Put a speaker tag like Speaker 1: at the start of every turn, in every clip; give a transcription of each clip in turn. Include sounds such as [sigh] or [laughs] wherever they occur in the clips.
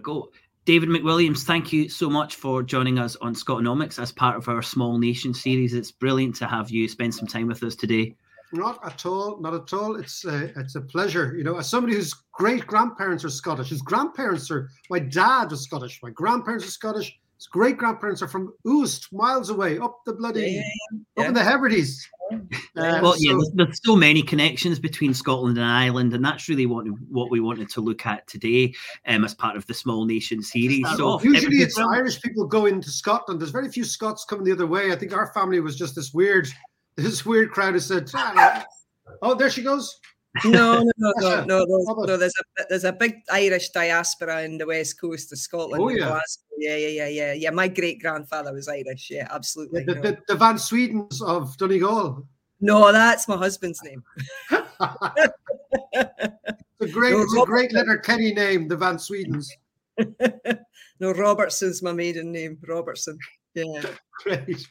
Speaker 1: go. David McWilliams, thank you so much for joining us on Scotonomics as part of our Small Nation series. It's brilliant to have you spend some time with us today.
Speaker 2: Not at all, not at all. It's a, it's a pleasure. You know, as somebody whose great grandparents are Scottish, his grandparents are, my dad was Scottish, my grandparents are Scottish, his great grandparents are from Uist, miles away, up the bloody, yeah, yeah. up in the Hebrides.
Speaker 1: Uh, well, yeah, there's, there's, so many connections between Scotland and Ireland, and that's really what what we wanted to look at today, um, as part of the Small Nation series. So
Speaker 2: usually it's Irish people go into Scotland. There's very few Scots coming the other way. I think our family was just this weird, [laughs] this weird crowd who said, "Oh, there she goes."
Speaker 3: No, no, no, no, [laughs] no, no. There's a there's a big Irish diaspora in the west coast of Scotland.
Speaker 2: Oh yeah,
Speaker 3: yeah, yeah, yeah, yeah, yeah. My great grandfather was Irish. Yeah, absolutely.
Speaker 2: The, the, the Van Swedens of Donegal.
Speaker 3: No, that's my husband's name. [laughs] [laughs]
Speaker 2: a great, no, it's a great Letterkenny name, the Van Swedens.
Speaker 3: no, Robertson's my maiden name. Robertson. Yeah.
Speaker 2: Great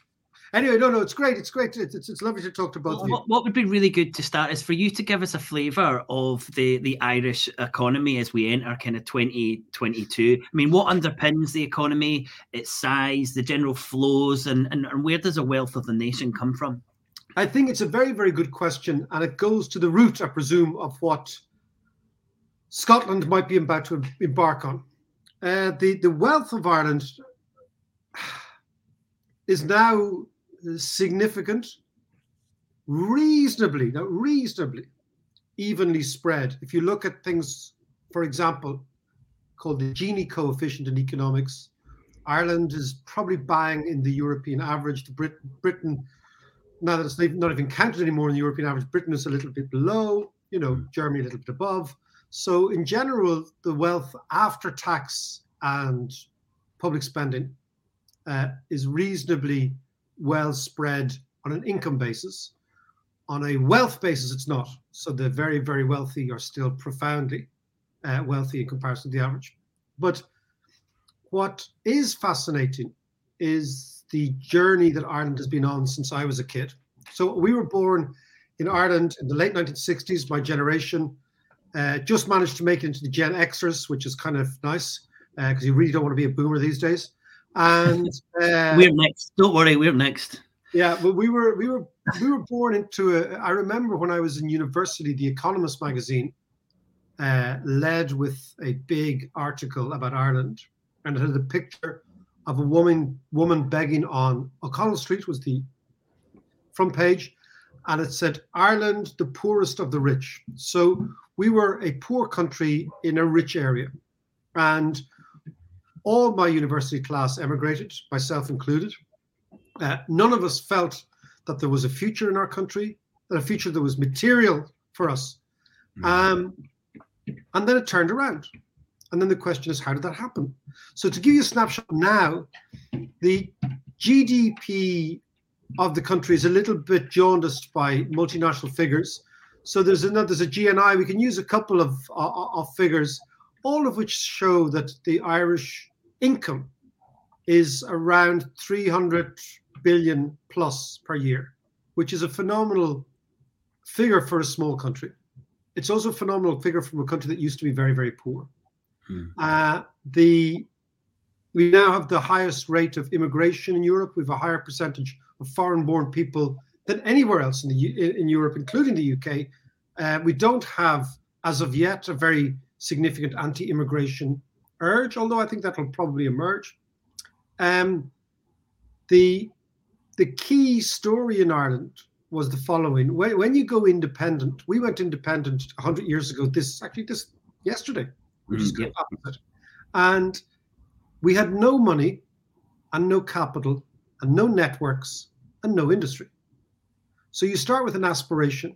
Speaker 2: anyway, no, no, it's great. It's great. It's, it's, it's lovely to talk to both
Speaker 1: well,
Speaker 2: of you.
Speaker 1: What, what, would be really good to start is for you to give us a flavour of the, the Irish economy as we enter kind of 2022. I mean, what underpins the economy, its size, the general flows, and, and, and where does the wealth of the nation come from?
Speaker 2: I think it's a very, very good question. And it goes to the root, I presume, of what Scotland might be about to embark on. Uh, the, the wealth of Ireland is now significant, reasonably, now reasonably evenly spread. If you look at things, for example, called the Gini coefficient in economics, Ireland is probably bang in the European average. Brit- Britain, now that it's not even counted anymore in the European average, Britain is a little bit below, you know, Germany a little bit above. So, in general, the wealth after tax and public spending uh, is reasonably well spread on an income basis. On a wealth basis, it's not. So the very, very wealthy are still profoundly uh, wealthy in comparison to the average. But what is fascinating is the journey that Ireland has been on since I was a kid. So we were born in Ireland in the late 1960s. My generation uh, just managed to make it into the Gen Xers, which is kind of nice because uh, you really don't want to be a boomer these days. And
Speaker 1: uh, we're next. Don't worry, we're next.
Speaker 2: Yeah, but we were we were we were born into a. I remember when I was in university, the Economist magazine uh, led with a big article about Ireland, and it had a picture of a woman woman begging on O'Connell Street was the front page, and it said Ireland, the poorest of the rich. So we were a poor country in a rich area, and all my university class emigrated, myself included. Uh, none of us felt that there was a future in our country, that a future that was material for us. Hmm. Um, and then it turned around. And then the question is, how did that happen? So, to give you a snapshot now, the GDP of the country is a little bit jaundiced by multinational figures. So there's another there's a GNI. We can use a couple of, uh, of figures, all of which show that the Irish income is around 300 billion plus per year, which is a phenomenal figure for a small country. It's also a phenomenal figure from a country that used to be very, very poor. Hmm. Uh, the we now have the highest rate of immigration in Europe. We have a higher percentage of foreign-born people than anywhere else in the in Europe, including the UK. Uh, we don't have, as of yet, a very significant anti-immigration urge, although I think that will probably emerge. Um, the the key story in Ireland was the following: when, when you go independent, we went independent 100 years ago. This actually this yesterday, which mm, is good opposite, and we had no money, and no capital, and no networks, and no industry. So you start with an aspiration,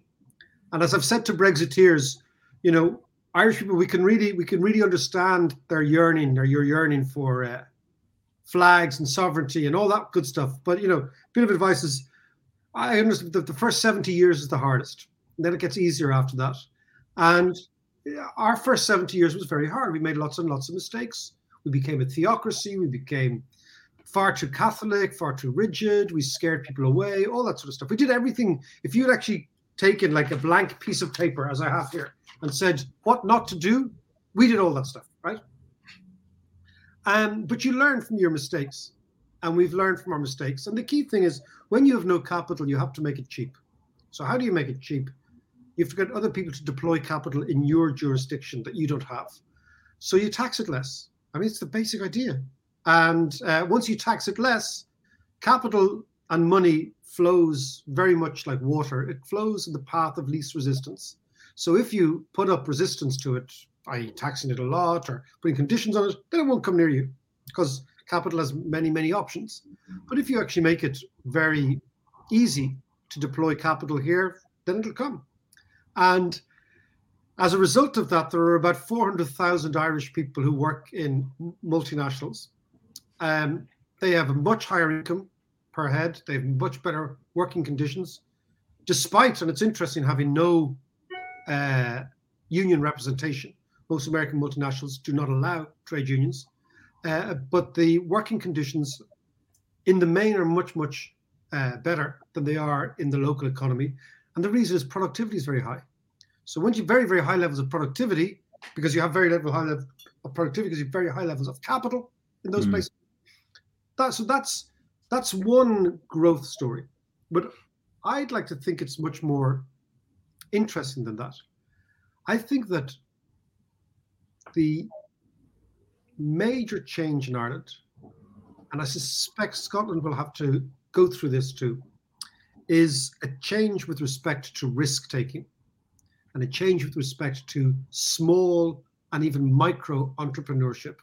Speaker 2: and as I've said to Brexiteers, you know, Irish people, we can really we can really understand their yearning, or your yearning for uh, flags and sovereignty and all that good stuff. But you know, a bit of advice is, I understand that the first seventy years is the hardest, and then it gets easier after that. And our first seventy years was very hard. We made lots and lots of mistakes. We became a theocracy. We became far too Catholic, far too rigid. We scared people away, all that sort of stuff. We did everything. If you had actually taken like a blank piece of paper, as I have here, and said what not to do, we did all that stuff, right? Um, but you learn from your mistakes, and we've learned from our mistakes. And the key thing is when you have no capital, you have to make it cheap. So how do you make it cheap? You have to get other people to deploy capital in your jurisdiction that you don't have. So you tax it less. I mean, it's the basic idea. And uh, once you tax it less, capital and money flows very much like water. It flows in the path of least resistance. So if you put up resistance to it, by taxing it a lot or putting conditions on it, then it won't come near you because capital has many, many options. But if you actually make it very easy to deploy capital here, then it'll come. And as a result of that, there are about 400,000 Irish people who work in multinationals. Um, they have a much higher income per head, they have much better working conditions, despite, and it's interesting, having no uh, union representation. Most American multinationals do not allow trade unions, uh, but the working conditions in the main are much, much uh, better than they are in the local economy. And the reason is productivity is very high. So once you have very, very high levels of productivity, because you have very level high level of productivity, because you have very high levels of capital in those mm. places. That, so that's that's one growth story. But I'd like to think it's much more interesting than that. I think that the major change in Ireland, and I suspect Scotland will have to go through this too, is a change with respect to risk taking and a change with respect to small and even micro entrepreneurship.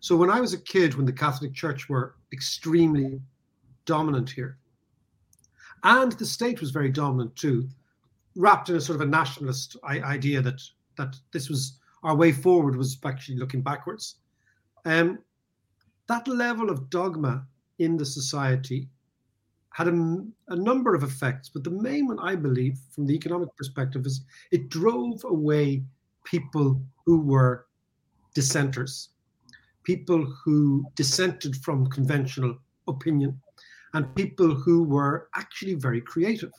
Speaker 2: So when I was a kid, when the Catholic Church were extremely dominant here, and the state was very dominant too, wrapped in a sort of a nationalist idea that that this was our way forward was actually looking backwards. Um, that level of dogma in the society had a, a, number of effects, but the main one, I believe, from the economic perspective, is it drove away people who were dissenters, people who dissented from conventional opinion, and people who were actually very creative.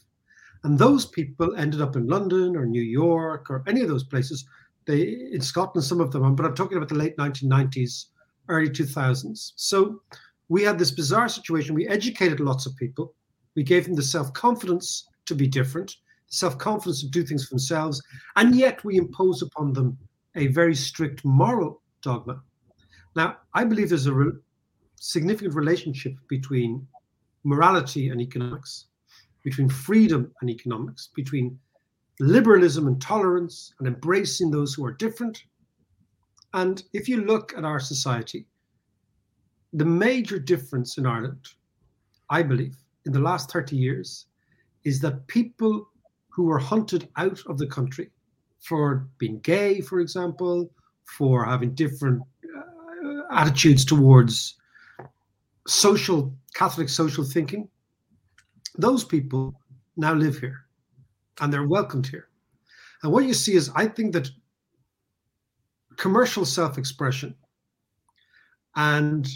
Speaker 2: And those people ended up in London or New York or any of those places. They in Scotland, some of them, but I'm talking about the late 1990s, early 2000s. So we had this bizarre situation. We educated lots of people. We gave them the self confidence to be different, self confidence to do things for themselves. And yet we impose upon them a very strict moral dogma. Now, I believe there's a re- significant relationship between morality and economics, between freedom and economics, between liberalism and tolerance and embracing those who are different. And if you look at our society, the major difference in Ireland, I believe, in the last 30 years is that people who were hunted out of the country for being gay, for example, for having different uh, attitudes towards social, Catholic social thinking, those people now live here and they're welcomed here. And what you see is, I think that commercial self expression and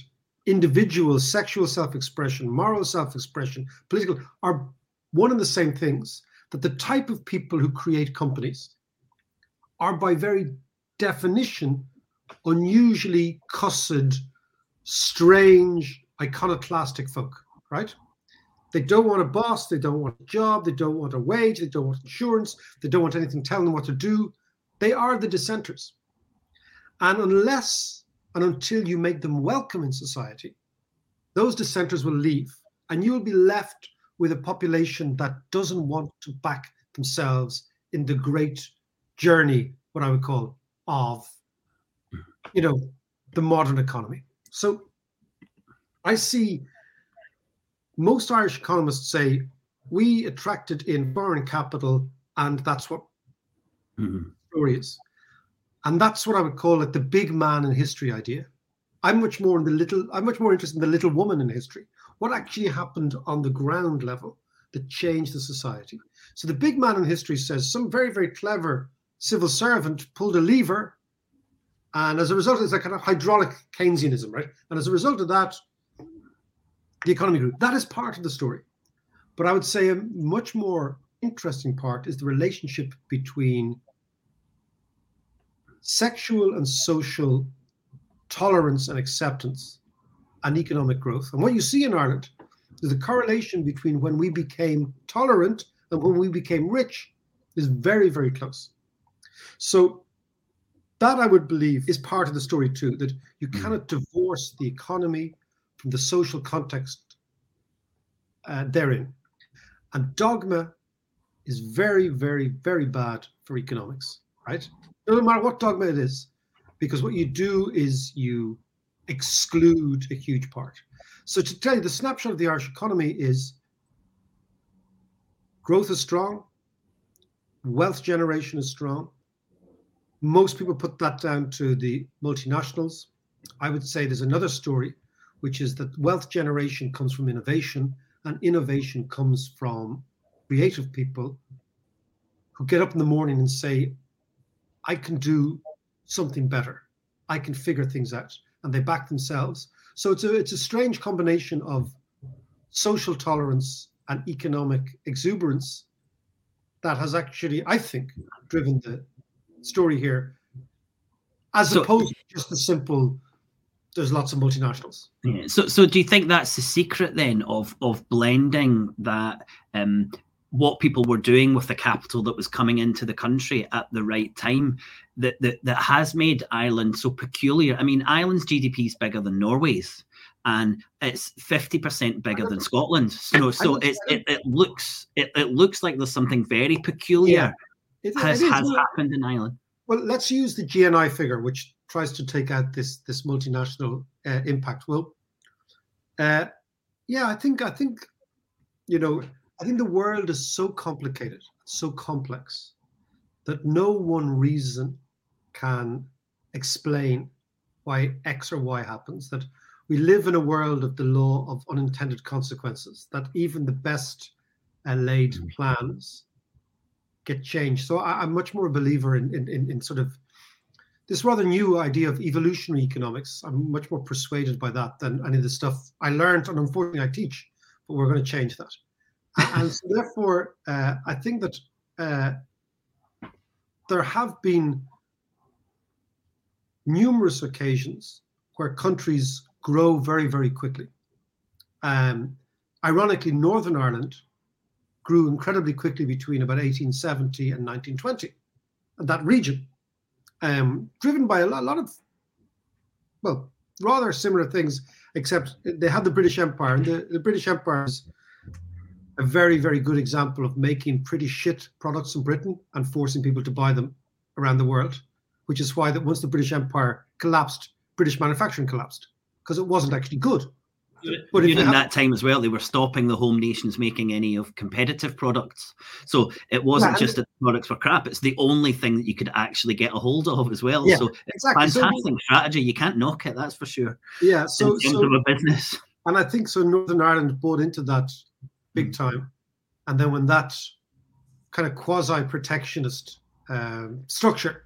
Speaker 2: individual sexual self expression, moral self expression, political are one and the same things. That the type of people who create companies are, by very definition, unusually cussed, strange, iconoclastic folk, right? They don't want a boss, they don't want a job, they don't want a wage, they don't want insurance, they don't want anything telling them what to do. They are the dissenters. And unless and until you make them welcome in society, those dissenters will leave, and you will be left with a population that doesn't want to back themselves in the great journey, what I would call, of, you know, the modern economy. So I see most Irish economists say we attracted in foreign capital, and that's what mm-hmm. story is. And that's what I would call it the big man in history idea. I'm much more in the little, I'm much more interested in the little woman in history. What actually happened on the ground level that changed the society? So the big man in history says some very, very clever civil servant pulled a lever. And as a result, it's a kind of hydraulic Keynesianism, right? And as a result of that, the economy grew. That is part of the story. But I would say a much more interesting part is the relationship between sexual and social tolerance and acceptance and economic growth. And what you see in Ireland is the correlation between when we became tolerant and when we became rich is very, very close. So that I would believe is part of the story too, that you mm. cannot divorce the economy from the social context uh, therein. And dogma is very, very, very bad for economics, right? No matter what dogma it is, because what you do is you exclude a huge part. So to tell you, the snapshot of the Irish economy is growth is strong, wealth generation is strong. Most people put that down to the multinationals. I would say there's another story, which is that wealth generation comes from innovation, and innovation comes from creative people who get up in the morning and say, I can do something better. I can figure things out. And they back themselves. So it's a it's a strange combination of social tolerance and economic exuberance that has actually, I think, driven the story here, as so, opposed to just the simple. There's lots of multinationals.
Speaker 1: Yeah. So, so do you think that's the secret then of of blending that um, what people were doing with the capital that was coming into the country at the right time that that, that has made Ireland so peculiar. I mean, Ireland's GDP is bigger than Norway's and it's 50% bigger than Scotland. So, so it, it, it looks it, it looks like there's something very peculiar yeah. it, has, has happened in Ireland.
Speaker 2: Well, let's use the GNI figure, which tries to take out this this multinational uh, impact. Well, uh, yeah, I think I think you know I think the world is so complicated, so complex that no one reason can explain why X or Y happens. That we live in a world of the law of unintended consequences, that even the best uh, laid mm. plans get changed. So I, am much more a believer in, in, in, in, sort of this rather new idea of evolutionary economics. I'm much more persuaded by that than any of the stuff I learned, and unfortunately I teach, but we're going to change that. and so therefore, uh, I think that uh, there have been numerous occasions where countries grow very, very quickly. Um, ironically, Northern Ireland grew incredibly quickly between about 1870 and 1920, and that region, um, driven by a lot, a lot, of, well, rather similar things, except they had the British Empire, and the, the British Empire is a very, very good example of making pretty shit products in Britain and forcing people to buy them around the world, which is why that once the British Empire collapsed, British manufacturing collapsed because it wasn't actually good.
Speaker 1: But during that time as well, they were stopping the home nations making any of competitive products. So it wasn't yeah, just that products were crap; it's the only thing that you could actually get a hold of as well. Yeah, so exactly. fantastic so, strategy. You can't knock it, that's for sure.
Speaker 2: Yeah. So,
Speaker 1: in so, of a business.
Speaker 2: And I think so. Northern Ireland bought into that big mm. time, and then when that kind of quasi protectionist um, structure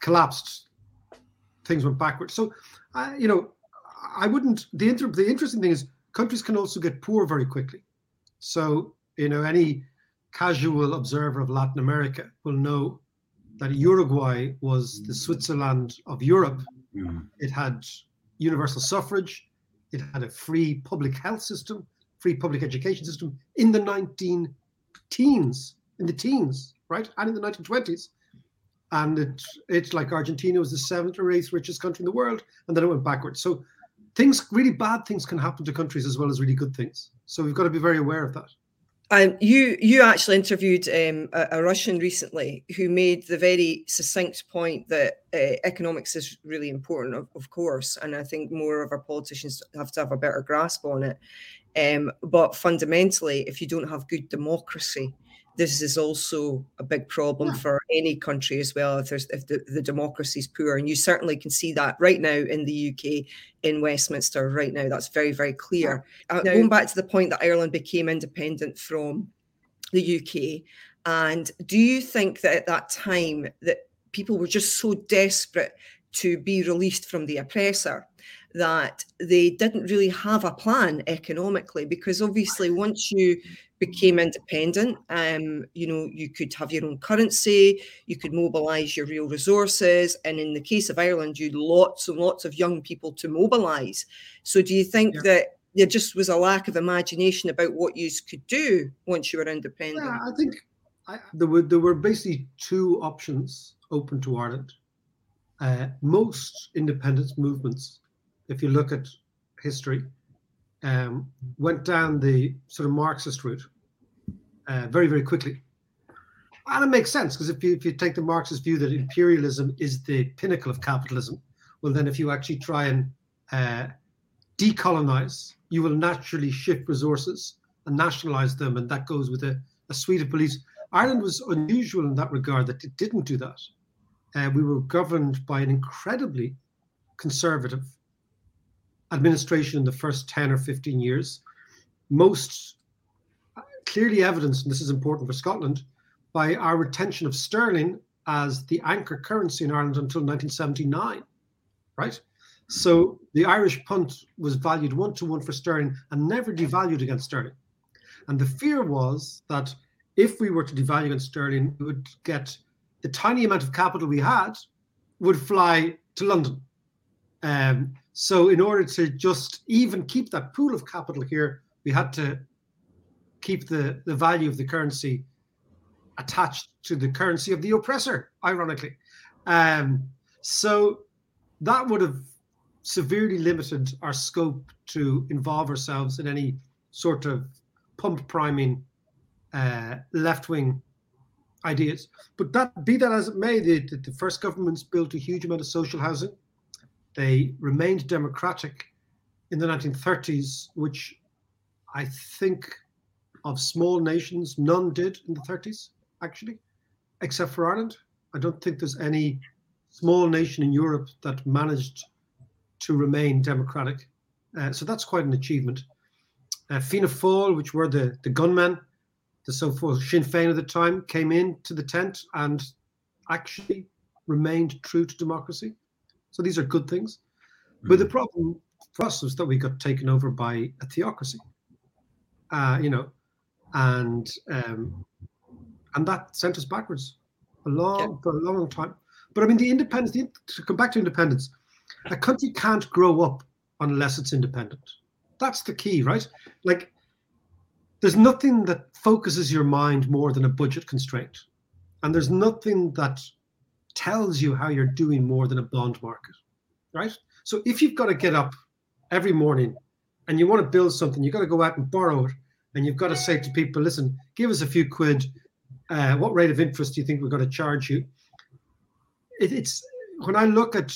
Speaker 2: collapsed, things went backwards. So I, you know, I wouldn't. The inter, the interesting thing is countries can also get poor very quickly. So you know, any casual observer of Latin America will know that Uruguay was the Switzerland of Europe. Mm. It had universal suffrage. It had a free public health system, free public education system in the 19 teens, in the teens, right, and in the 1920s and it, it's like Argentina was the seventh or eighth richest country in the world, and then it went backwards. So things, really bad things, can happen to countries as well as really good things. So we've got to be very aware of that.
Speaker 3: Um, you you actually interviewed um, a, a, Russian recently who made the very succinct point that uh, economics is really important, of, of, course, and I think more of our politicians have to have a better grasp on it. Um, but fundamentally, if you don't have good democracy, this is also a big problem yeah. for any country as well if there's if the, the democracy is poor and you certainly can see that right now in the uk in westminster right now that's very very clear yeah. uh, going back to the point that ireland became independent from the uk and do you think that at that time that people were just so desperate to be released from the oppressor that they didn't really have a plan economically because obviously once you became independent. Um, you know you could have your own currency you could mobilize your real resources and in the case of ireland you lots and lots of young people to mobilize. So do you think yeah. that there just was a lack of imagination about what you could do once you were independent?
Speaker 2: Yeah i think I, there were there were basically two options open to ireland. Uh, most independence movements if you look at history um, went down the sort of Marxist route uh, very, very quickly. And it makes sense because if you, if you take the Marxist view that imperialism is the pinnacle of capitalism, well, then if you actually try and uh, decolonize, you will naturally shift resources and nationalize them. And that goes with a, a suite of beliefs. Ireland was unusual in that regard that it didn't do that. Uh, we were governed by an incredibly conservative administration in the first 10 or 15 years. Most clearly evidenced, and this is important for Scotland, by our retention of sterling as the anchor currency in Ireland until 1979, right? So the Irish punt was valued one to one for sterling and never devalued against sterling. And the fear was that if we were to devalue against sterling, we would get the tiny amount of capital we had would fly to London. Um, so in order to just even keep that pool of capital here, we had to keep the, the value of the currency attached to the currency of the oppressor, ironically. Um, so that would have severely limited our scope to involve ourselves in any sort of pump priming uh, left wing ideas. But that be that as it may, the, the, first governments built a huge amount of social housing. They remained democratic in the 1930s, which I think of small nations, none did in the 30s, actually, except for Ireland. I don't think there's any small nation in Europe that managed to remain democratic. Uh, so that's quite an achievement. Uh, Fianna Fáil, which were the, the gunmen, the so-called Sinn Féin at the time, came into the tent and actually remained true to democracy. So these are good things. Mm. But the hmm. problem for us was that we got taken over by a theocracy. Uh, you know, and um, and that sent us backwards a long yeah. for a long, long time. But I mean, the independence. The, to come back to independence, a country can't grow up unless it's independent. That's the key, right? Like, there's nothing that focuses your mind more than a budget constraint, and there's nothing that tells you how you're doing more than a bond market, right? So if you've got to get up every morning and you want to build something, you've got to go out and borrow it and you've got to say to people, listen, give us a few quid. Uh, what rate of interest do you think we're going to charge you? It, it's when I look at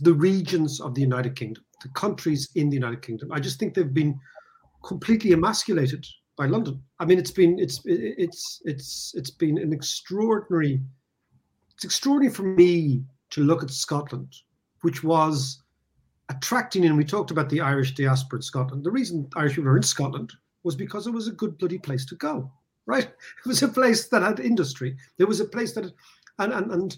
Speaker 2: the regions of the United Kingdom, the countries in the United Kingdom, I just think they've been completely emasculated by London. I mean, it's been it's it's it's it's been an extraordinary. It's extraordinary for me to look at Scotland, which was attracting, and we talked about the Irish diaspora in Scotland. The reason Irish people are in Scotland was because it was a good bloody place to go, right? [laughs] It was a place that had industry. There was a place that, and and and,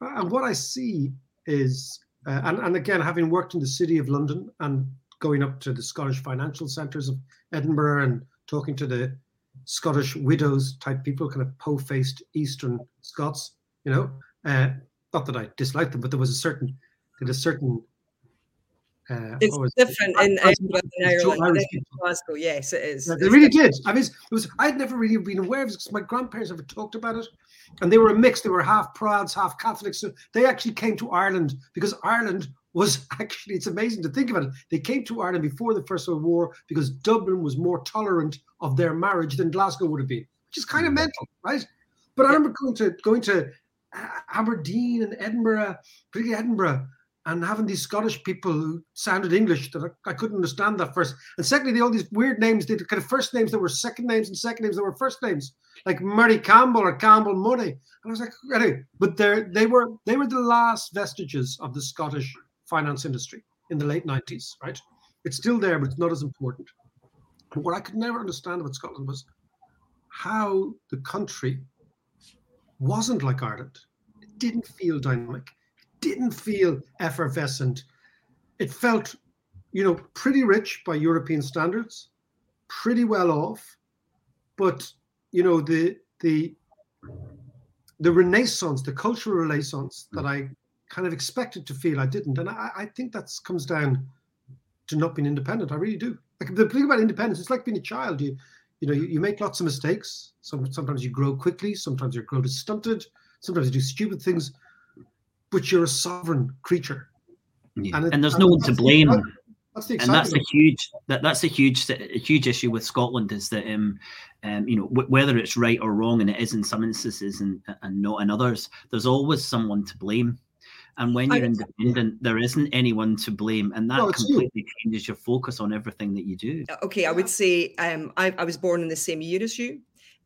Speaker 2: and what I see is, uh, and and again, having worked in the city of London and going up to the Scottish financial centres of Edinburgh and talking to the Scottish widows type people, kind of po-faced Eastern Scots, you know. Uh, not that I disliked them, but there was a certain, there a certain
Speaker 3: uh, it's different in Edinburgh than Ireland. Glasgow, yes, it is.
Speaker 2: Yeah, they really did. I mean, it was. I'd never really been aware of it because my grandparents never talked about it, and they were a mix. They were half Prads, half Catholics. So they actually came to Ireland because Ireland was [laughs] actually. It's amazing to think about it. They came to Ireland before the First World War because Dublin was more tolerant of their marriage than Glasgow would have been, which is kind of mm. mental, right? But I remember going to going to Aberdeen and Edinburgh, particularly Edinburgh and having these Scottish people who sounded English that I, I, couldn't understand that first. And secondly, they all these weird names, they kind of first names that were second names and second names that were first names, like Murray Campbell or Campbell Murray. And I was like, anyway, but they they were they were the last vestiges of the Scottish finance industry in the late 90s, right? It's still there, but it's not as important. What I could never understand about Scotland was how the country wasn't like Ireland. It didn't feel dynamic It didn't feel effervescent. it felt, you know, pretty rich by European standards, pretty well off, but you know the the the renaissance, the cultural renaissance that hmm. I kind of expected to feel, I didn't, and I, I think that comes down to not being independent. I really do. Like the thing about independence, it's like being a child. You you know you, you make lots of mistakes. Some, sometimes you grow quickly. Sometimes your growth is stunted. Sometimes you do stupid things, but you're a sovereign creature.
Speaker 1: Yeah. And, it, and, there's no one to blame.
Speaker 2: That's the
Speaker 1: and that's a huge that that's a huge a huge issue with Scotland is that um, um you know w- whether it's right or wrong and it is in some instances and and not in others there's always someone to blame and when you're I, independent there isn't anyone to blame and that completely you. changes your focus on everything that you do
Speaker 3: uh, okay I would say um I, I was born in the same year as you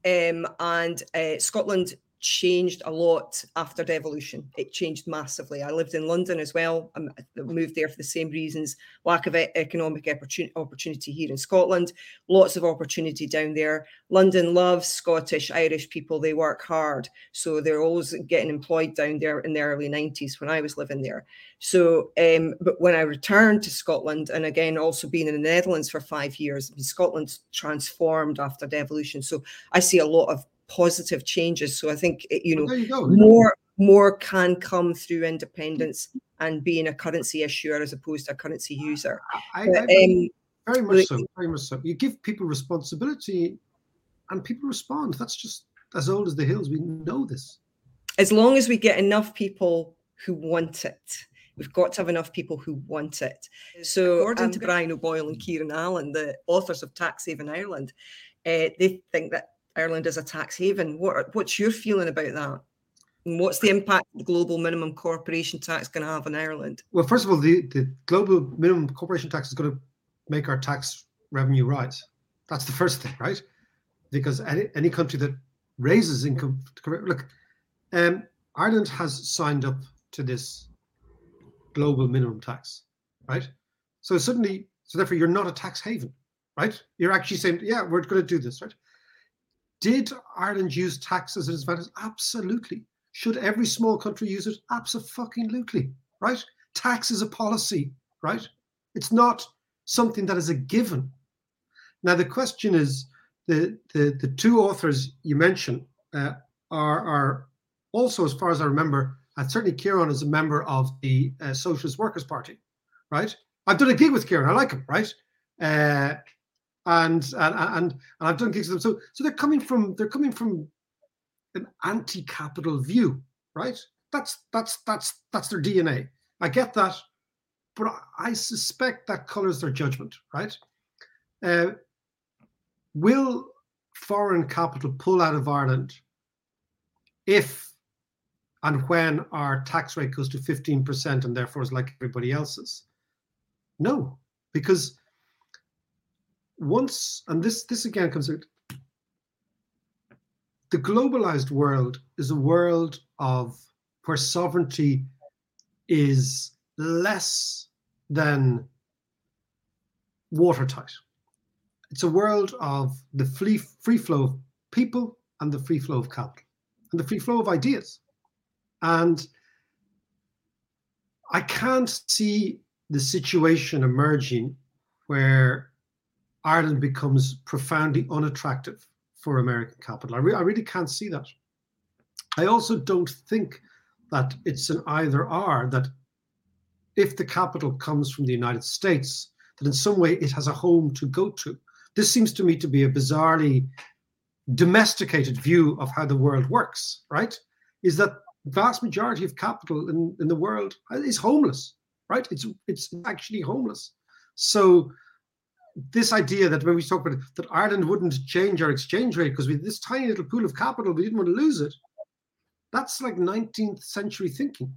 Speaker 3: um and uh, Scotland changed a lot after devolution. It changed massively. I lived in London as well. I moved there for the same reasons lack of economic opportunity here in Scotland, lots of opportunity down there. London loves Scottish, Irish people. They work hard. So they're always getting employed down there in the early 90s when I was living there. So, um, but when I returned to Scotland, and again, also being in the Netherlands for five years, I mean, Scotland transformed after devolution. So I see a lot of positive changes. So I think you know you more more can come through independence and being a currency issuer as opposed to a currency user.
Speaker 2: I, but, I, um, very much so. Very much so. You give people responsibility, and people respond. That's just as old as the hills. We know this.
Speaker 3: As long as we get enough people who want it. We've got to have enough people who want it. So, according um, to Brian O'Boyle and Kieran Allen, the authors of Tax Haven Ireland, uh, they think that Ireland as a tax haven. What what's your feeling about that? And what's the impact the global minimum corporation tax going to have on Ireland?
Speaker 2: Well, first of all, the, the global minimum corporation tax is going to make our tax revenue rise. That's the first thing, right? Because any, any country that raises income, look, um, Ireland has signed up to this global minimum tax, right? So suddenly, so therefore, you're not a tax haven, right? You're actually saying, yeah, we're going to do this, right? Did Ireland use tax as an advantage? Absolutely. Should every small country use it? Absolutely. Right? Tax is a policy, right? It's not something that is a given. Now the question is the the, the two authors you mentioned uh, are are also, as far as I remember, and certainly Kieran is a member of the uh, Socialist Workers Party, right? I've done a gig with Kieran. I like him, right? Uh, and and and, and I've done gigs with them. So so they're coming from they're coming from an anti-capital view, right? That's that's that's that's their DNA. I get that, but I suspect that colors their judgment, right? Uh, will foreign capital pull out of Ireland if and when our tax rate goes to 15% and therefore is like everybody else's? No, because once, and this this again comes out, the globalized world is a world of where sovereignty is less than watertight. It's a world of the free, free flow of people and the free flow of capital and the free flow of ideas. And I can't see the situation emerging where Ireland becomes profoundly unattractive for American capital. I, re- I really can't see that. I also don't think that it's an either or, that if the capital comes from the United States, that in some way it has a home to go to. This seems to me to be a bizarrely domesticated view of how the world works, right? Is that vast majority of capital in, in the world is homeless, right? It's it's actually homeless. So this idea that when we talk about it, that Ireland wouldn't change our exchange rate because we this tiny little pool of capital, we didn't want to lose it. That's like 19th century thinking.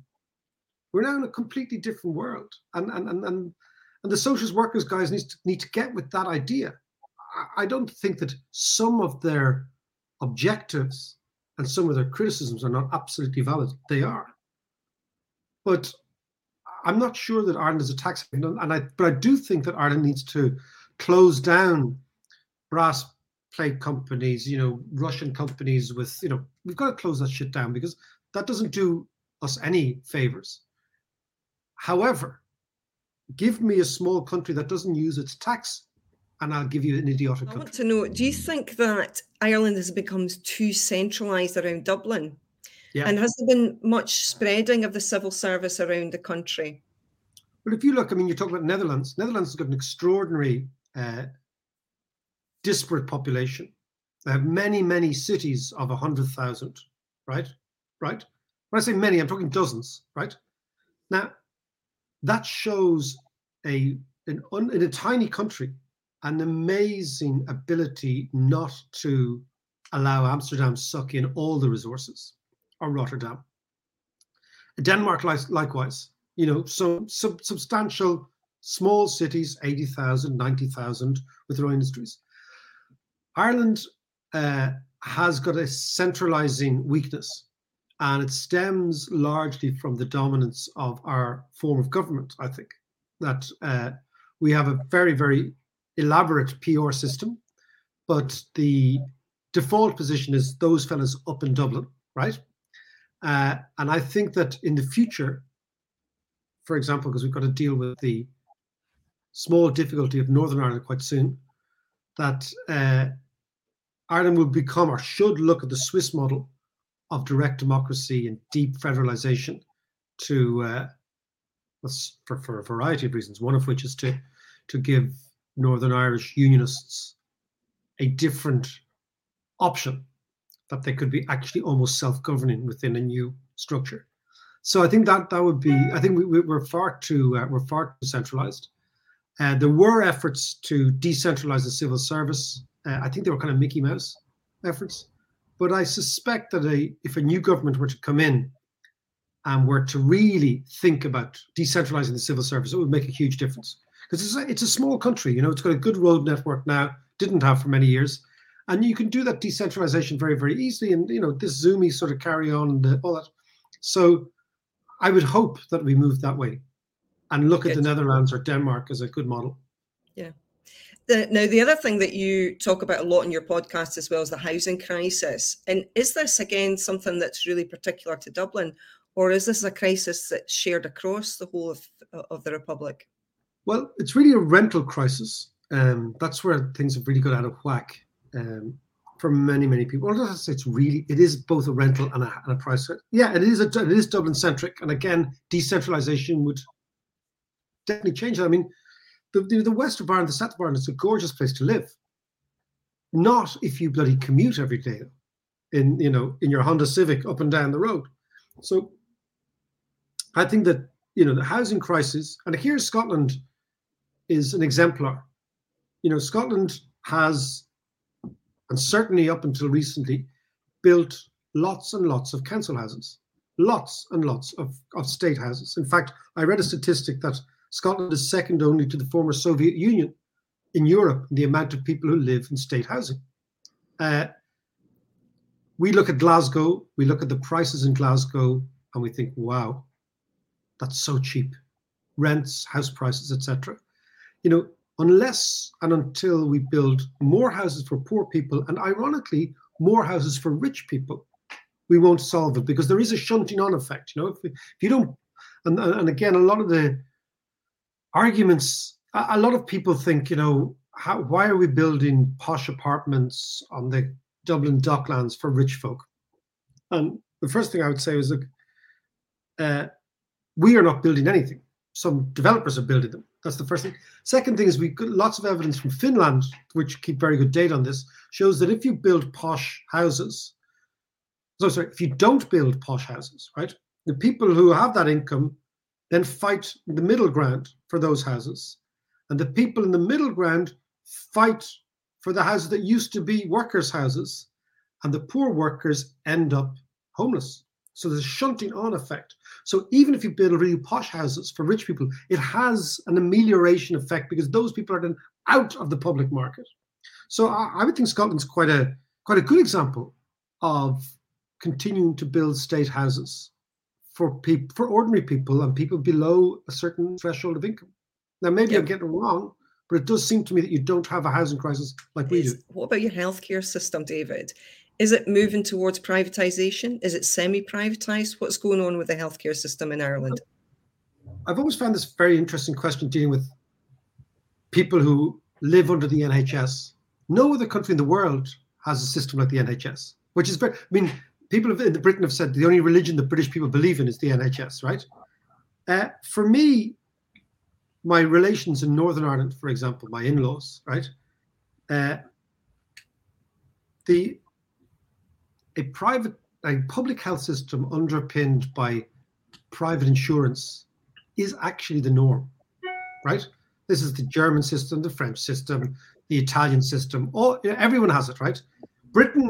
Speaker 2: We're now in a completely different world. And and and and, and the socialist workers guys need to need to get with that idea. I, I don't think that some of their objectives and some of their criticisms are not absolutely valid. They are. But I'm not sure that Ireland is a tax haven, and I but I do think that Ireland needs to close down brass plate companies, you know, Russian companies with, you know, we've got to close that shit down because that doesn't do us any favors. However, give me a small country that doesn't use its tax, and I'll give you an idiotic
Speaker 3: I
Speaker 2: country.
Speaker 3: want to know do you think that Ireland has become too centralised around Dublin?
Speaker 2: Yeah.
Speaker 3: And has there been much spreading of the civil service around the country?
Speaker 2: But if you look, I mean, you talk about Netherlands. Netherlands has got an extraordinary uh, disparate population. They have many, many cities of 100,000, right? Right? When I say many, I'm talking dozens, right? Now, that shows a in, in a tiny country an amazing ability not to allow Amsterdam suck in all the resources or Rotterdam. Denmark, likewise, you know, so sub, substantial small cities, 80,000, 90,000 with their own industries. Ireland uh, has got a centralizing weakness, and it stems largely from the dominance of our form of government. I think that uh, we have a very, very elaborate PR system, but the default position is those fellas up in Dublin, right? Uh, and I think that in the future, for example, because we've got to deal with the small difficulty of Northern Ireland quite soon, that uh, Ireland will become or should look at the Swiss model of direct democracy and deep federalization to uh, for, for a variety of reasons, one of which is to to give Northern Irish unionists a different option that they could be actually almost self-governing within a new structure. So I think that that would be. I think we, are far too uh, we're far too centralized. Uh, there were efforts to decentralize the civil service. Uh, I think they were kind of Mickey Mouse efforts, but I suspect that a, if a new government were to come in and were to really think about decentralizing the civil service, it would make a huge difference because it's a, it's a small country. You know, it's got a good road network now, didn't have for many years, and you can do that decentralization very very easily. And you know, this zoomy sort of carry on and all that. So, I would hope that we move that way, and look at the Netherlands or Denmark as a good model.
Speaker 3: Yeah. The, now, the other thing that you talk about a lot in your podcast as well is the housing crisis. And is this again something that's really particular to Dublin, or is this a crisis that's shared across the whole of, of the Republic?
Speaker 2: Well, it's really a rental crisis. Um, that's where things have really got out of whack um, for many, many people. Well, it's really, it is both a rental and a, and a price. Yeah, it is a, it is Dublin centric, and again, decentralization would definitely change that. I mean, the, the, the west of Ireland, the south of Ireland, is a gorgeous place to live. Not if you bloody commute every day in you know in your Honda Civic up and down the road. So I think that you know the housing crisis, and here Scotland is an exemplar. You know, Scotland has, and certainly up until recently, built lots and lots of council houses, lots and lots of, of state houses. In fact, I read a statistic that Scotland is second only to the former Soviet Union in Europe in the amount of people who live in state housing. Uh, we look at Glasgow, we look at the prices in Glasgow, and we think, wow, that's so cheap. Rents, house prices, etc you know, unless and until we build more houses for poor people and ironically more houses for rich people, we won't solve it because there is a shunting on effect. You know, if, if you don't, and, and again, a lot of the arguments, a, lot of people think, you know, how, why are we building posh apartments on the Dublin docklands for rich folk? And the first thing I would say is, look, uh, we are not building anything. Some developers are building them. That's the first thing. Second thing is we got lots of evidence from Finland, which keep very good data on this, shows that if you build posh houses, so sorry, if you don't build posh houses, right, the people who have that income then fight the middle ground for those houses, and the people in the middle ground fight for the houses that used to be workers' houses, and the poor workers end up homeless. So there's a shunting on effect. So even if you build really posh houses for rich people, it has an amelioration effect because those people are then out of the public market. So I, I would think Scotland's quite a quite a good example of continuing to build state houses for people for ordinary people and people below a certain threshold of income. Now maybe. I'm getting it wrong, but it does seem to me that you don't have a housing crisis like we do.
Speaker 3: What about your healthcare system, David? Is it moving towards privatisation? Is it semi privatised? What's going on with the healthcare system in Ireland?
Speaker 2: I've always found this very interesting question dealing with people who live under the NHS. No other country in the world has a system like the NHS, which is very, I mean, people in Britain have said the only religion the British people believe in is the NHS, right? Uh, for me, my relations in Northern Ireland, for example, my in-laws, right? Uh, the a private, a public health system underpinned by private insurance is actually the norm, right? This is the German system, the French system, the Italian system. All everyone has it, right? Britain,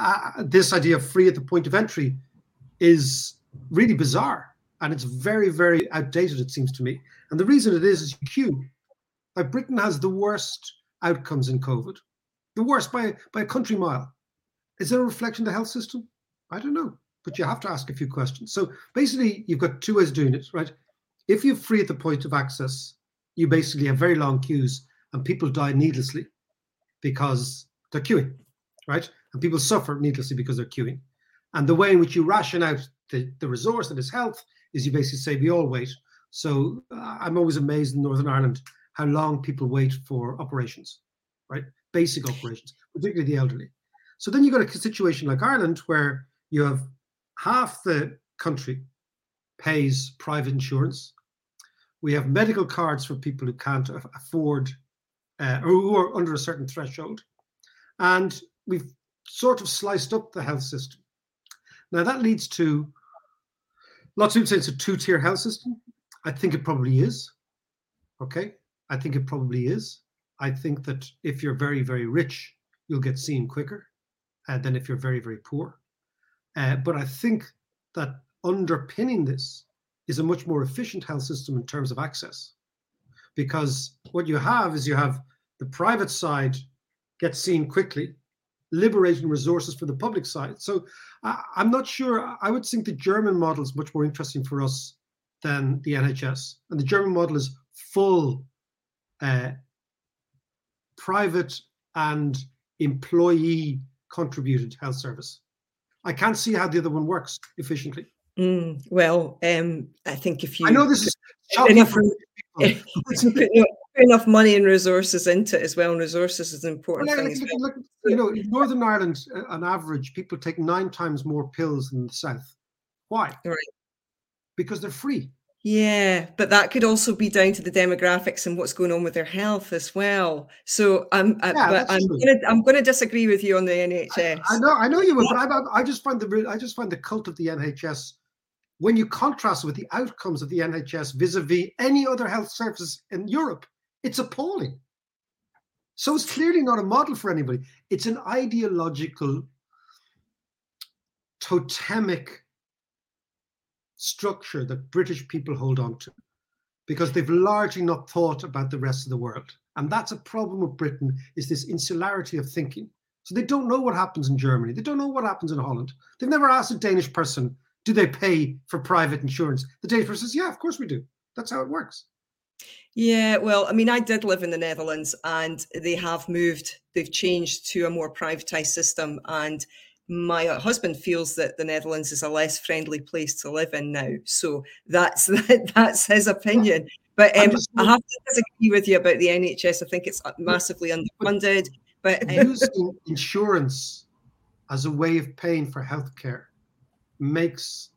Speaker 2: uh, this idea of free at the point of entry is really bizarre, and it's very, very outdated. It seems to me, and the reason it is is you queue. Like Britain has the worst outcomes in COVID, the worst by by a country mile. Is there a reflection of the health system? I don't know, but you have to ask a few questions. So basically, you've got two ways of doing it, right? If you're free at the point of access, you basically have very long queues and people die needlessly because they're queuing, right? And people suffer needlessly because they're queuing. And the way in which you ration out the, the resource that is health is you basically say, we all wait. So uh, I'm always amazed in Northern Ireland how long people wait for operations, right? Basic operations, particularly the elderly. So then you've got a situation like Ireland where you have half the country pays private insurance. We have medical cards for people who can't afford uh, or who are under a certain threshold. And we've sort of sliced up the health system. Now that leads to lots of people say it's a two-tier health system. I think it probably is. Okay. I think it probably is. I think that if you're very, very rich, you'll get seen quicker uh, than if you're very, very poor. Uh, but I think that underpinning this is a much more efficient health system in terms of access. Because what you have is you have the private side get seen quickly, liberating resources for the public side. So I, am not sure. I would think the German model is much more interesting for us than the NHS. And the German model is full uh, private and employee contributed health service. I can't see how the other one works efficiently.
Speaker 3: Mm, well, um, I think if you,
Speaker 2: I know this is shocking for
Speaker 3: people. [laughs] [laughs] enough money and resources into it as well, and resources is an important
Speaker 2: well,
Speaker 3: thing.
Speaker 2: Look, look, you know, in Northern Ireland, uh, on average, people take nine times more pills than the South. Why?
Speaker 3: Right.
Speaker 2: Because they're free.
Speaker 3: Yeah, but that could also be down to the demographics and what's going on with their health as well. So I'm, I, yeah, but I'm gonna, I'm going to disagree with you on the NHS.
Speaker 2: I, I know, I know you would, but I, I just find the, I just find the cult of the NHS when you contrast with the outcomes of the NHS vis-a-vis any other health services in Europe, it's appalling. So it's clearly not a model for anybody. It's an ideological, totemic structure that British people hold on to because they've largely not thought about the rest of the world. And that's a problem with Britain is this insularity of thinking. So they don't know what happens in Germany. They don't know what happens in Holland. They've never asked a Danish person, do they pay for private insurance? The Danish person says, yeah, of course we do. That's how it works.
Speaker 3: Yeah, well, I mean, I did live in the Netherlands and they have moved, they've changed to a more privatized system. And my husband feels that the Netherlands is a less friendly place to live in now. So that's [laughs] that's his opinion. But um, I have to disagree with you about the NHS. I think it's massively underfunded. But
Speaker 2: um, using insurance as a way of paying for healthcare makes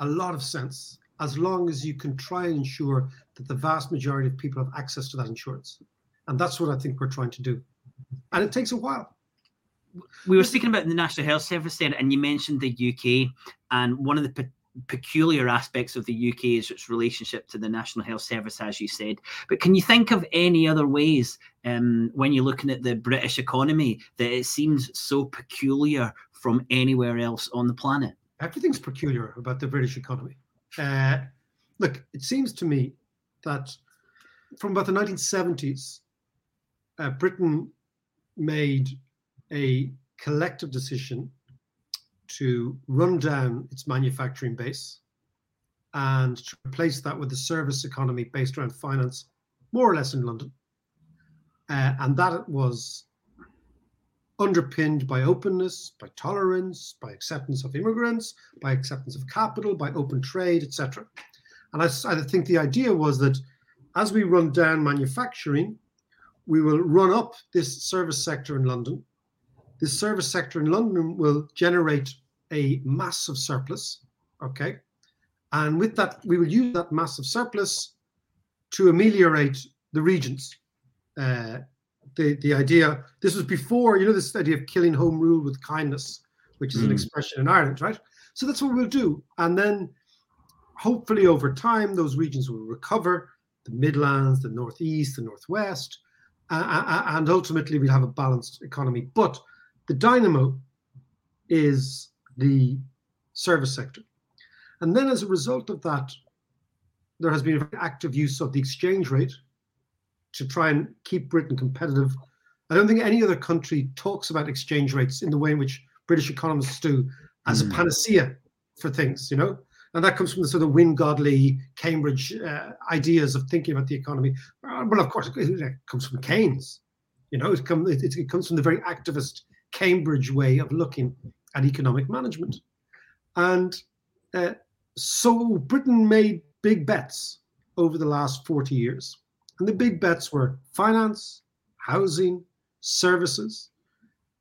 Speaker 2: a lot of sense as long as you can try and ensure that the vast majority of people have access to that insurance. And that's what I think we're trying to do. And it takes a while.
Speaker 1: We were speaking about the National Health Service there, and you mentioned the UK. And one of the pe- peculiar aspects of the UK is its relationship to the National Health Service, as you said. But can you think of any other ways um, when you're looking at the British economy that it seems so peculiar from anywhere else on the planet?
Speaker 2: Everything's peculiar about the British economy. Uh, look, it seems to me that from about the 1970s, uh, Britain made a collective decision to run down its manufacturing base and to replace that with a service economy based around finance, more or less in London. Uh, and that was underpinned by openness, by tolerance, by acceptance of immigrants, by acceptance of capital, by open trade, etc. And I, I think the idea was that as we run down manufacturing, we will run up this service sector in London. This service sector in London will generate a massive surplus. Okay. And with that, we will use that massive surplus to ameliorate the regions. Uh, the, the idea, this was before, you know, this idea of killing home rule with kindness, which is mm. an expression in Ireland, right? So that's what we'll do. And then hopefully over time, those regions will recover the Midlands, the Northeast, the Northwest, uh, and ultimately we'll have a balanced economy. But the dynamo is the service sector. And then as a result of that, there has been a very active use of the exchange rate to try and keep Britain competitive. I don't think any other country talks about exchange rates in the way in which British economists do as mm. a hmm. panacea for things, you know? And that comes from the sort of Wynne Godley, Cambridge uh, ideas of thinking about the economy. Uh, well, of course, it, comes from Keynes. You know, it, come, it, it comes from the very activist Cambridge way of looking at economic management. And uh, so Britain made big bets over the last 40 years. And the big bets were finance, housing, services.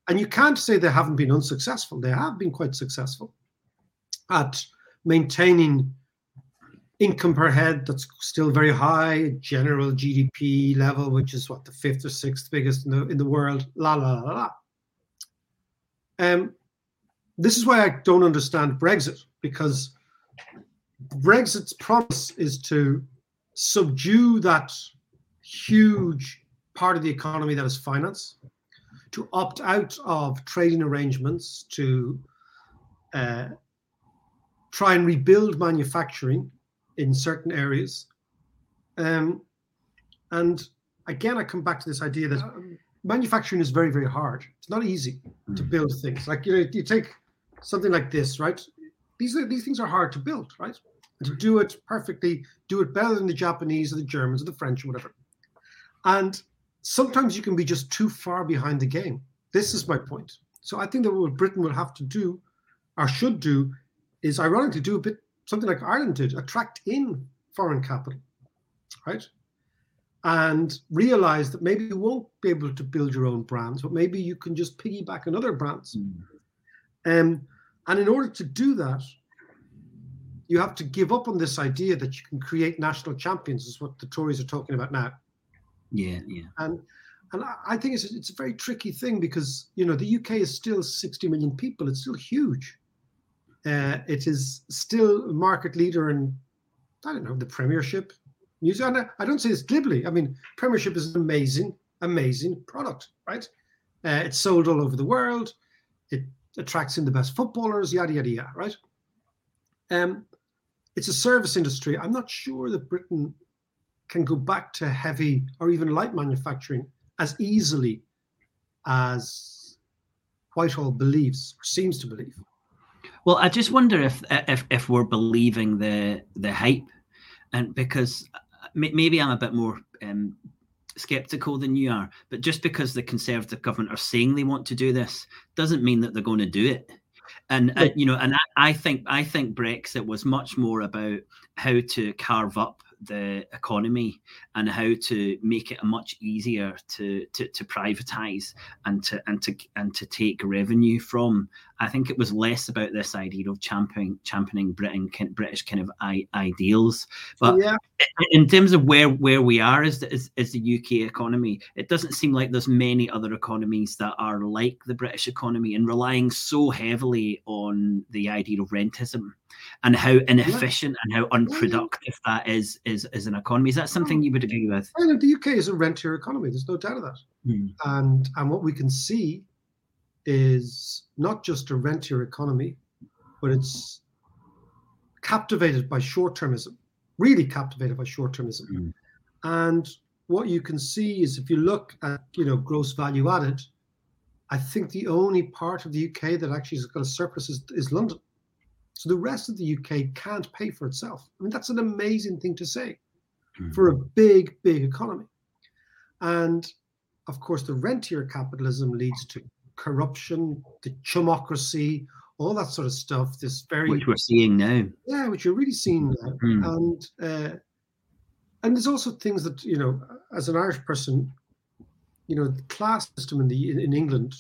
Speaker 2: And you can't say they haven't been unsuccessful. They have been quite successful at maintaining income per head that's still very high, general GDP level, which is what the fifth or sixth biggest in the in the world. La la la la. Um, this is why I don't understand Brexit because Brexit's promise is to subdue that huge part of the economy that is finance, to opt out of trading arrangements, to uh, try and rebuild manufacturing in certain areas. Um, and again, I come back to this idea that manufacturing is very, very hard. It's not easy to hmm. build things. Like you know, you take something like this, right? These are these things are hard to build, right? And to do it perfectly, do it better than the Japanese or the Germans or the French or whatever. And sometimes you can be just too far behind the game. This is my point. So I think that what Britain will have to do, or should do, is ironically do a bit something like Ireland did, attract in foreign capital, right? And realize that maybe you won't be able to build your own brands, but maybe you can just piggyback on other brands. Mm. Um, and in order to do that, you have to give up on this idea that you can create national champions, is what the Tories are talking about now.
Speaker 1: Yeah, yeah.
Speaker 2: And and I think it's it's a very tricky thing because you know the UK is still 60 million people. It's still huge. Uh, it is still market leader in I don't know the Premiership. New Zealand. I don't say this glibly. I mean, Premiership is an amazing, amazing product, right? Uh, it's sold all over the world. It attracts in the best footballers, yada yada yada, right? Um, it's a service industry. I'm not sure that Britain can go back to heavy or even light manufacturing as easily as Whitehall believes or seems to believe.
Speaker 1: Well, I just wonder if if if we're believing the the hype, and because maybe I'm a bit more um, skeptical than you are, but just because the Conservative government are saying they want to do this doesn't mean that they're going to do it. And uh, you know, and I, I think I think Brexit was much more about how to carve up the economy and how to make it much easier to, to to privatize and to and to and to take revenue from. I think it was less about this idea of championing championing Britain British kind of I, ideals. But yeah. in terms of where where we are as the, as, as the UK economy, it doesn't seem like there's many other economies that are like the British economy and relying so heavily on the idea of rentism and how inefficient yeah. and how unproductive that is is as an economy. Is that something you would agree with?
Speaker 2: I know the UK is a rentier economy. There's no doubt of that. Mm. And and what we can see is not just a rentier economy, but it's captivated by short-termism, really captivated by short-termism. Mm. And what you can see is if you look at you know gross value added, I think the only part of the UK that actually has got a surplus is, is London. So the rest of the UK can't pay for itself. I mean, that's an amazing thing to say mm-hmm. for a big, big economy. And of course, the rentier capitalism leads to corruption, the chumocracy, all that sort of stuff. This very
Speaker 1: which we're seeing now.
Speaker 2: Yeah, which you're really seeing now,
Speaker 1: Mm.
Speaker 2: and uh, and there's also things that you know, as an Irish person, you know, the class system in the in, in England.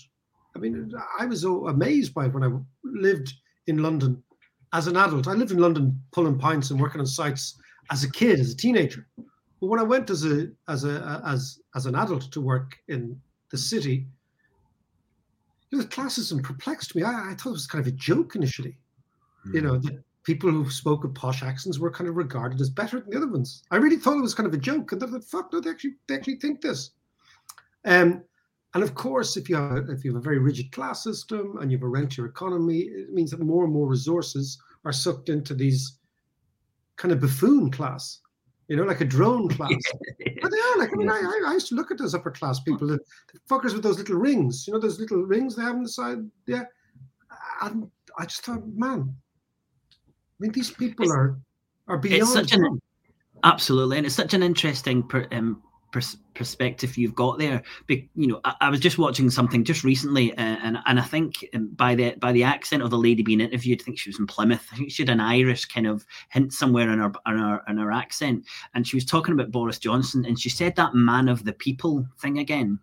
Speaker 2: I mean, I was so amazed by it when I lived in London as an adult. I lived in London pulling pints and working on sites as a kid, as a teenager. But when I went as a as a as as an adult to work in the city, you know, the class system perplexed me. I, I thought it was kind of a joke initially. You know, that people who spoke with posh accents were kind of regarded as better than the other ones. I really thought it was kind of a joke, and they're fuck, no, they actually they actually think this. Um, and of course, if you have if you have a very rigid class system and you have a rentier economy, it means that more and more resources are sucked into these kind of buffoon class, you know, like a drone [laughs] class. But they are like I mean, I, I used to look at those upper class people, the, fuckers with those little rings, you know, those little rings they have on the side. Yeah, and I just thought, man, I mean, these people are are beyond.
Speaker 1: It's such an absolutely, and it's such an interesting per, um, pers- perspective you've got there. Be, you know, I, I, was just watching something just recently, uh, and and I think um, by the by the accent of the lady being interviewed, I think she was in Plymouth. I think she had an Irish kind of hint somewhere in her in her in her accent, and she was talking about Boris Johnson, and she said that man of the people thing again.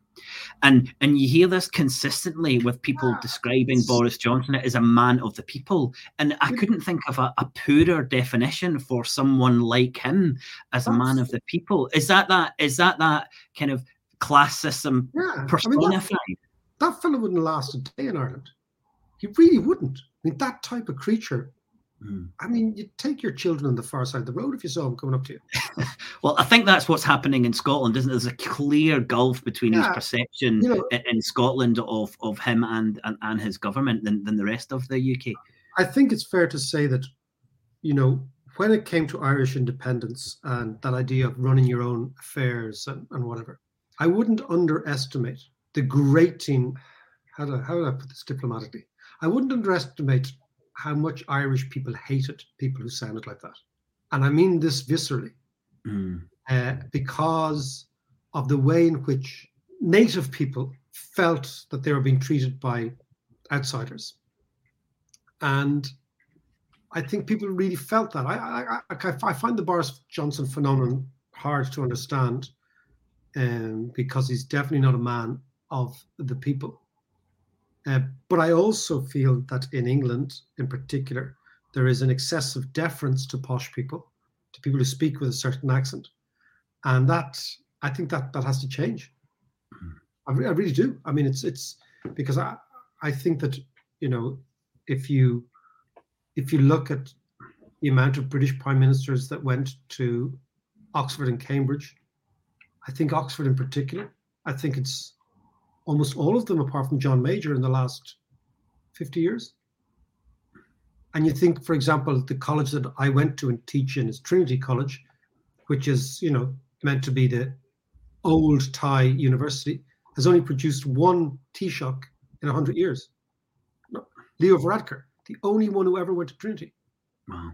Speaker 1: And and you hear this consistently with people describing Boris Johnson as a man of the people. And I
Speaker 2: mm-hmm.
Speaker 1: couldn't think of a, a poorer definition for someone like him as a man of the people. Is that that is that that kind of class system
Speaker 2: Yeah, I mean, that,
Speaker 1: personified?
Speaker 2: that fellow wouldn't last a day in Ireland. He really wouldn't. I mean, that type of creature.
Speaker 1: Mm.
Speaker 2: I mean, you'd take your children on the far side of the road if you saw him coming up to you. [laughs]
Speaker 1: Well, I think that's what's happening in Scotland, isn't it? There's a clear gulf between his perception
Speaker 2: you know-
Speaker 1: in, in Scotland of, of him and, and, and his government than, than the rest of the UK.
Speaker 2: I think it's fair to say that, you know, when it came to Irish independence and that idea of running your own affairs and, and whatever, I wouldn't underestimate the grating. How do, how do I put this diplomatically? I wouldn't underestimate how much Irish people hated people who sounded like that. And I mean this viscerally.
Speaker 1: Mm.
Speaker 2: uh, because of the way in which native people felt that they were being treated by outsiders. And I think people really felt that. I, I, I, I find the Boris Johnson phenomenon hard to understand um, because he's definitely not a man of the people. Uh, but I also feel that in England, in particular, there is an excessive deference to posh people, to people who speak with a certain accent, and that I think that that has to change. I, re- I really do. I mean, it's it's because I I think that you know if you if you look at the amount of British prime ministers that went to Oxford and Cambridge, I think Oxford in particular, I think it's almost all of them, apart from John Major, in the last 50 years. And you think, for example, the college that I went to and teach in is Trinity College, which is, you know, meant to be the old Thai university, has only produced one Taoiseach in 100 years. No, Leo Varadkar, the only one who ever went to Trinity,
Speaker 1: Wow.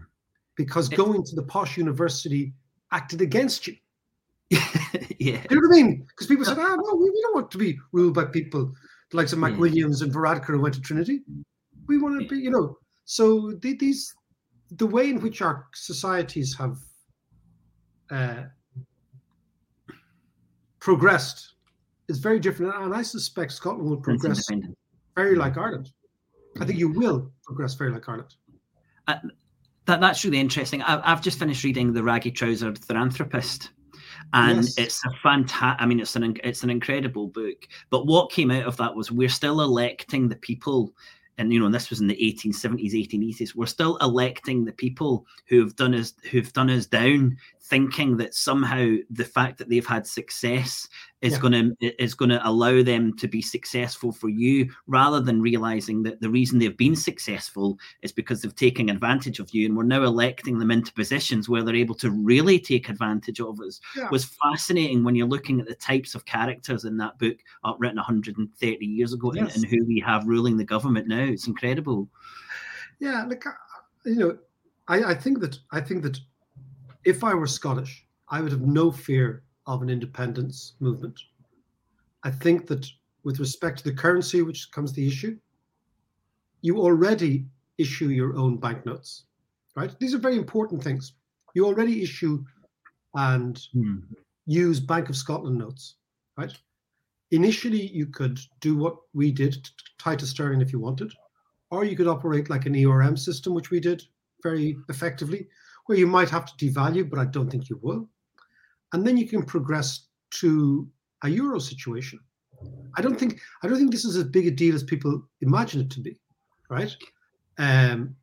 Speaker 2: because
Speaker 1: It-
Speaker 2: going to the posh university acted against you. [laughs]
Speaker 1: yeah.
Speaker 2: Do you know what I mean? Because people said, ah, no, we, we don't want to be ruled by people the likes of Mac
Speaker 1: Yeah.
Speaker 2: Williams and Varadkar who went to Trinity. We want to be, you know. So the, these, the way in which our societies have uh, progressed is very different, and I suspect Scotland will progress very like Ireland. I think you will progress very like Ireland.
Speaker 1: That, that's really interesting. I, I've just finished reading The Raggy Trousered Philanthropist. And
Speaker 2: Yes.
Speaker 1: it's a fantastic. I mean, it's an it's an incredible book. But what came out of that was we're still electing the people, and you know, and this was in the 1870s, 1880s. We're still electing the people who have done us who've done us down, thinking that somehow the fact that they've had success is
Speaker 2: Yeah.
Speaker 1: going to is going to allow them to be successful for you, rather than realizing that the reason they've been successful is because they've taken advantage of you, and we're now electing them into positions where they're able to really take advantage of us.
Speaker 2: Yeah.
Speaker 1: Was fascinating when you're looking at the types of characters in that book, uh, written 130 years ago, and,
Speaker 2: Yes.
Speaker 1: and who we have ruling the government now. It's incredible.
Speaker 2: Yeah, like you know, I, I think that I think that if I were Scottish, I would have no fear of an independence movement. I think that with respect to the currency, which comes the issue, you already issue your own banknotes, right? These are very important things. You already issue and
Speaker 1: Hmm.
Speaker 2: use Bank of Scotland notes, right? Initially, you could do what we did, tie to sterling if you wanted, or you could operate like an ERM system, which we did very effectively, where you might have to devalue, but I don't think you will. And then you can progress to a euro situation. I don't think I don't think this is as big a deal as people imagine it to be, right? Um,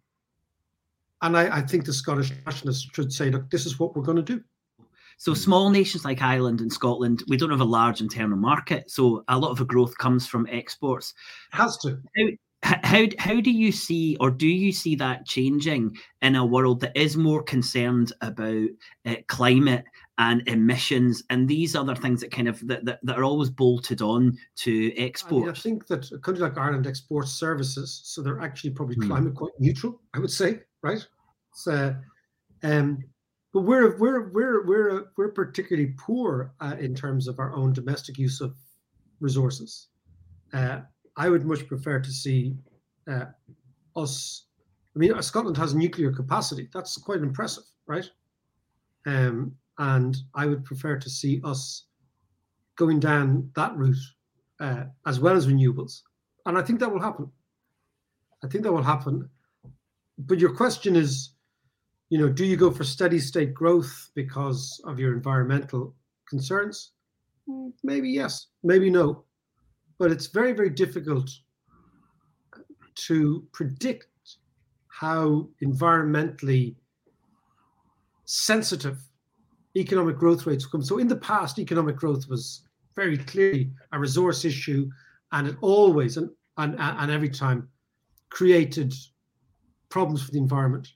Speaker 2: and I, I think the Scottish nationalists should say, look, this is what we're going to do.
Speaker 1: So small nations like Ireland and Scotland, we don't have a large internal market, so a lot of the growth comes from exports.
Speaker 2: Has to.
Speaker 1: H- How how do you see, or do you see that changing in a world that is more concerned about uh, climate and emissions and these other things that kind of that, that, that are always bolted on to
Speaker 2: I, mean, I think that a country like Ireland exports services, so they're actually probably
Speaker 1: Hmm.
Speaker 2: climate quite neutral. I would say, right? So, um, but we're we're we're we're we're particularly poor uh, in terms of our own domestic use of resources. Uh, I would much prefer to see uh, us. I mean, Scotland has nuclear capacity. That's quite impressive, right? Um, and I would prefer to see us going down that route uh, as well as renewables. And I think that will happen. I think that will happen. But your question is, you know, do you go for steady state growth because of your environmental concerns? Mm, Maybe yes, maybe no. But it's very, very difficult to predict how environmentally sensitive economic growth rates come. So in the past, economic growth was very clearly a resource issue, and it always and and, and every time created problems for the environment.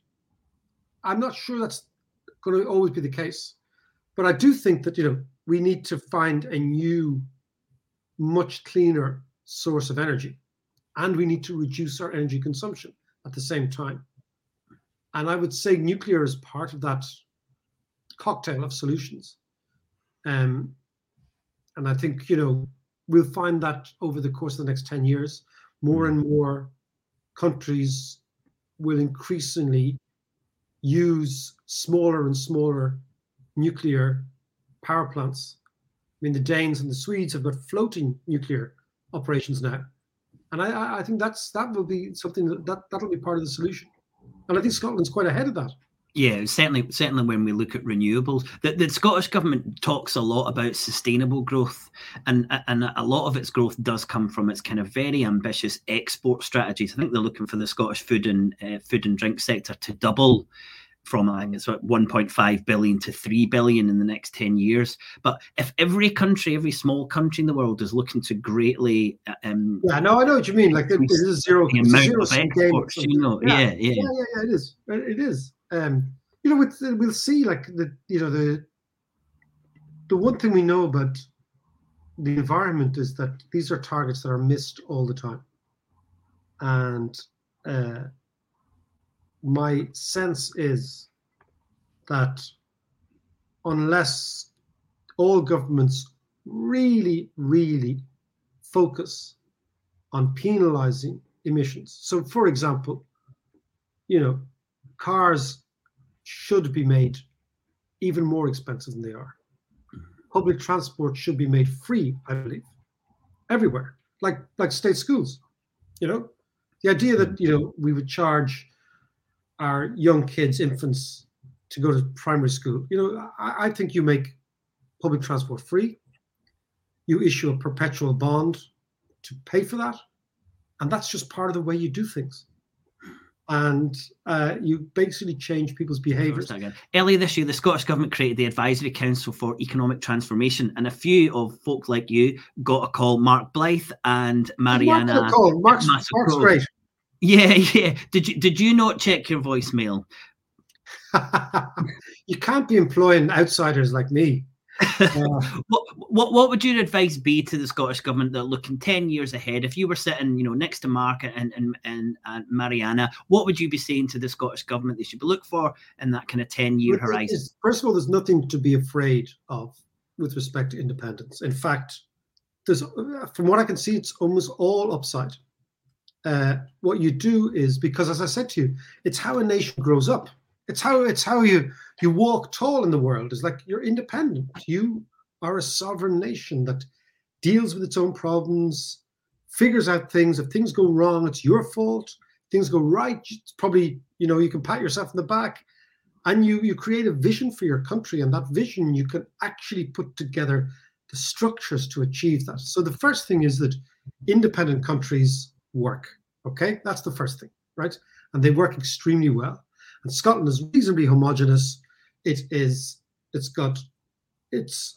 Speaker 2: I'm not sure that's going to always be the case, but I do think that you know we need to find a new, much cleaner source of energy, and we need to reduce our energy consumption at the same time. And I would say nuclear is part of that cocktail of solutions. Um, and I think, you know, we'll find that over the course of the next 10 years, more and more countries will increasingly use smaller and smaller nuclear power plants. Mean, the Danes and the Swedes have got floating nuclear operations now. And I- I, I think that's that will be something that, that that'll be part of the solution. And I think Scotland's quite ahead of that.
Speaker 1: Yeah, certainly. Certainly, when we look at renewables, the, the Scottish government talks a lot about sustainable growth, and and a lot of its growth does come from its kind of very ambitious export strategies. I think they're looking for the Scottish food and uh, food and drink sector to double from I think it's about 1.5 billion to 3 billion in the next 10 years. But if every country, every small country in the world is looking to greatly uh, um,
Speaker 2: Yeah, no, I know what you mean. Like it, is zero,
Speaker 1: the amount
Speaker 2: zero
Speaker 1: of exports, you know,
Speaker 2: Yeah.
Speaker 1: yeah, yeah,
Speaker 2: yeah, yeah, yeah, it is. It is. Um, you know, with, we'll see. Like the, you know, the the one thing we know about the environment is that these are targets that are missed all the time, and uh, my sense is that unless all governments really, really focus on penalizing emissions. So, for example, you know, cars should be made even more expensive than they are. Public transport should be made free, I believe, everywhere, like like state schools. You know, the idea that you know we would charge our young kids, infants, to go to primary school. You know, I, I think you make public transport free. You issue a perpetual bond to pay for that, and that's just part of the way you do things. And uh, you basically change people's behaviours.
Speaker 1: Earlier this year, the Scottish Government created the Advisory Council for Economic Transformation, and a few of folk like you got a call. Mark Blyth and Mariana.
Speaker 2: Mark got a call. Mark's, Mark's great.
Speaker 1: Yeah, [laughs] yeah. Did you did you not check your voicemail? [laughs]
Speaker 2: you can't be employing outsiders like me. [laughs] Uh,
Speaker 1: What, what what would your advice be to the Scottish government that are looking ten years ahead? If you were sitting, you know, next to Mark and and, and, and Mariana, what would you be saying to the Scottish government they should be look for in that kind of ten year
Speaker 2: But the thing
Speaker 1: horizon?
Speaker 2: is, First of all, there's nothing to be afraid of with respect to independence. In fact, there's, from what I can see, it's almost all upside. Uh, what you do is because, as I said to you, it's how a nation grows up. It's how it's how you you walk tall in the world. It's like you're independent. You are a sovereign nation that deals with its own problems, figures out things. If things go wrong, it's your fault. Things go right, it's probably you know you can pat yourself in the back, and you you create a vision for your country, and that vision you can actually put together the structures to achieve that. So the first thing is that independent countries work. Okay, that's the first thing, right? And they work extremely well. And Scotland is reasonably homogenous. It is. It's got. It's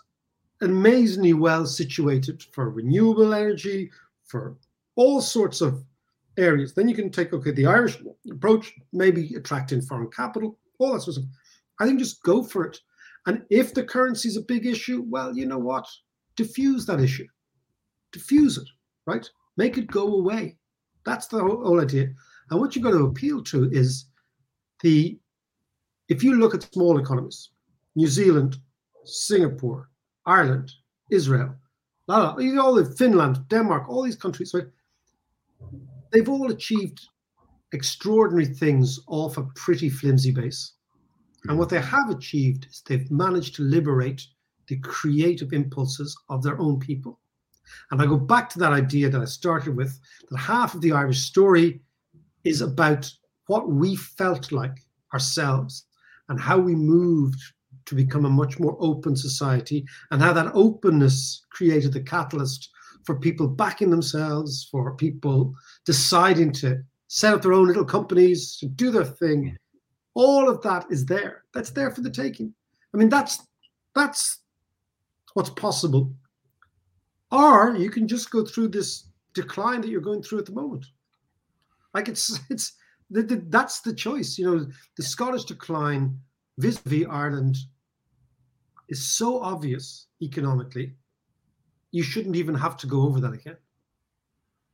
Speaker 2: amazingly well situated for renewable energy, for all sorts of areas. Then you can take okay the Irish approach, maybe attracting foreign capital, all that sort of. Stuff. I think just go for it. And if the currency is a big issue, well, you know what? Diffuse that issue. Diffuse it, right? Make it go away. That's the whole, whole idea. And what you've got to appeal to is the if you look at small economies, New Zealand, Singapore, Ireland, Israel, you all the Finland, Denmark, all these countries, right? They've all achieved extraordinary things off a pretty flimsy base. And what they have achieved is they've managed to liberate the creative impulses of their own people. And I go back to that idea that I started with that half of the Irish story is about what we felt like ourselves and how we moved to become a much more open society and how that openness created the catalyst for people backing themselves, for people deciding to set up their own little companies, to do their thing. All of that is there. That's there for the taking. I mean, that's that's what's possible. Or you can just go through this decline that you're going through at the moment. Like it's [laughs] it's the, the, that's the choice. You know, the Scottish decline vis-a-vis Ireland is so obvious economically. You shouldn't even have to go over that again.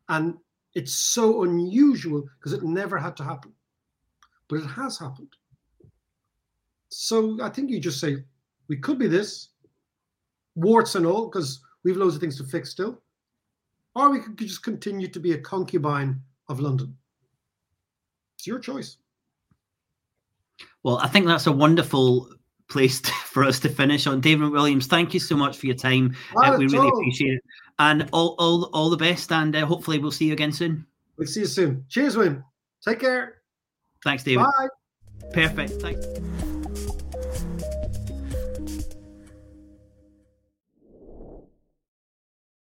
Speaker 2: And it's so unusual because it never had to happen, but it has happened. So I think you just say we could be this, warts and all, because we've loads of things to fix still, or we could just continue to be a concubine of London. It's your choice.
Speaker 1: Well, I think that's a wonderful place to, [laughs] for us to finish on. David Williams, thank you so much for your time. Uh, we really all. appreciate it. And all, all, all the best. And uh, hopefully, we'll see you again soon.
Speaker 2: We'll see you soon. Cheers, William. Take care.
Speaker 1: Thanks, David.
Speaker 2: Bye.
Speaker 1: Perfect. Thanks.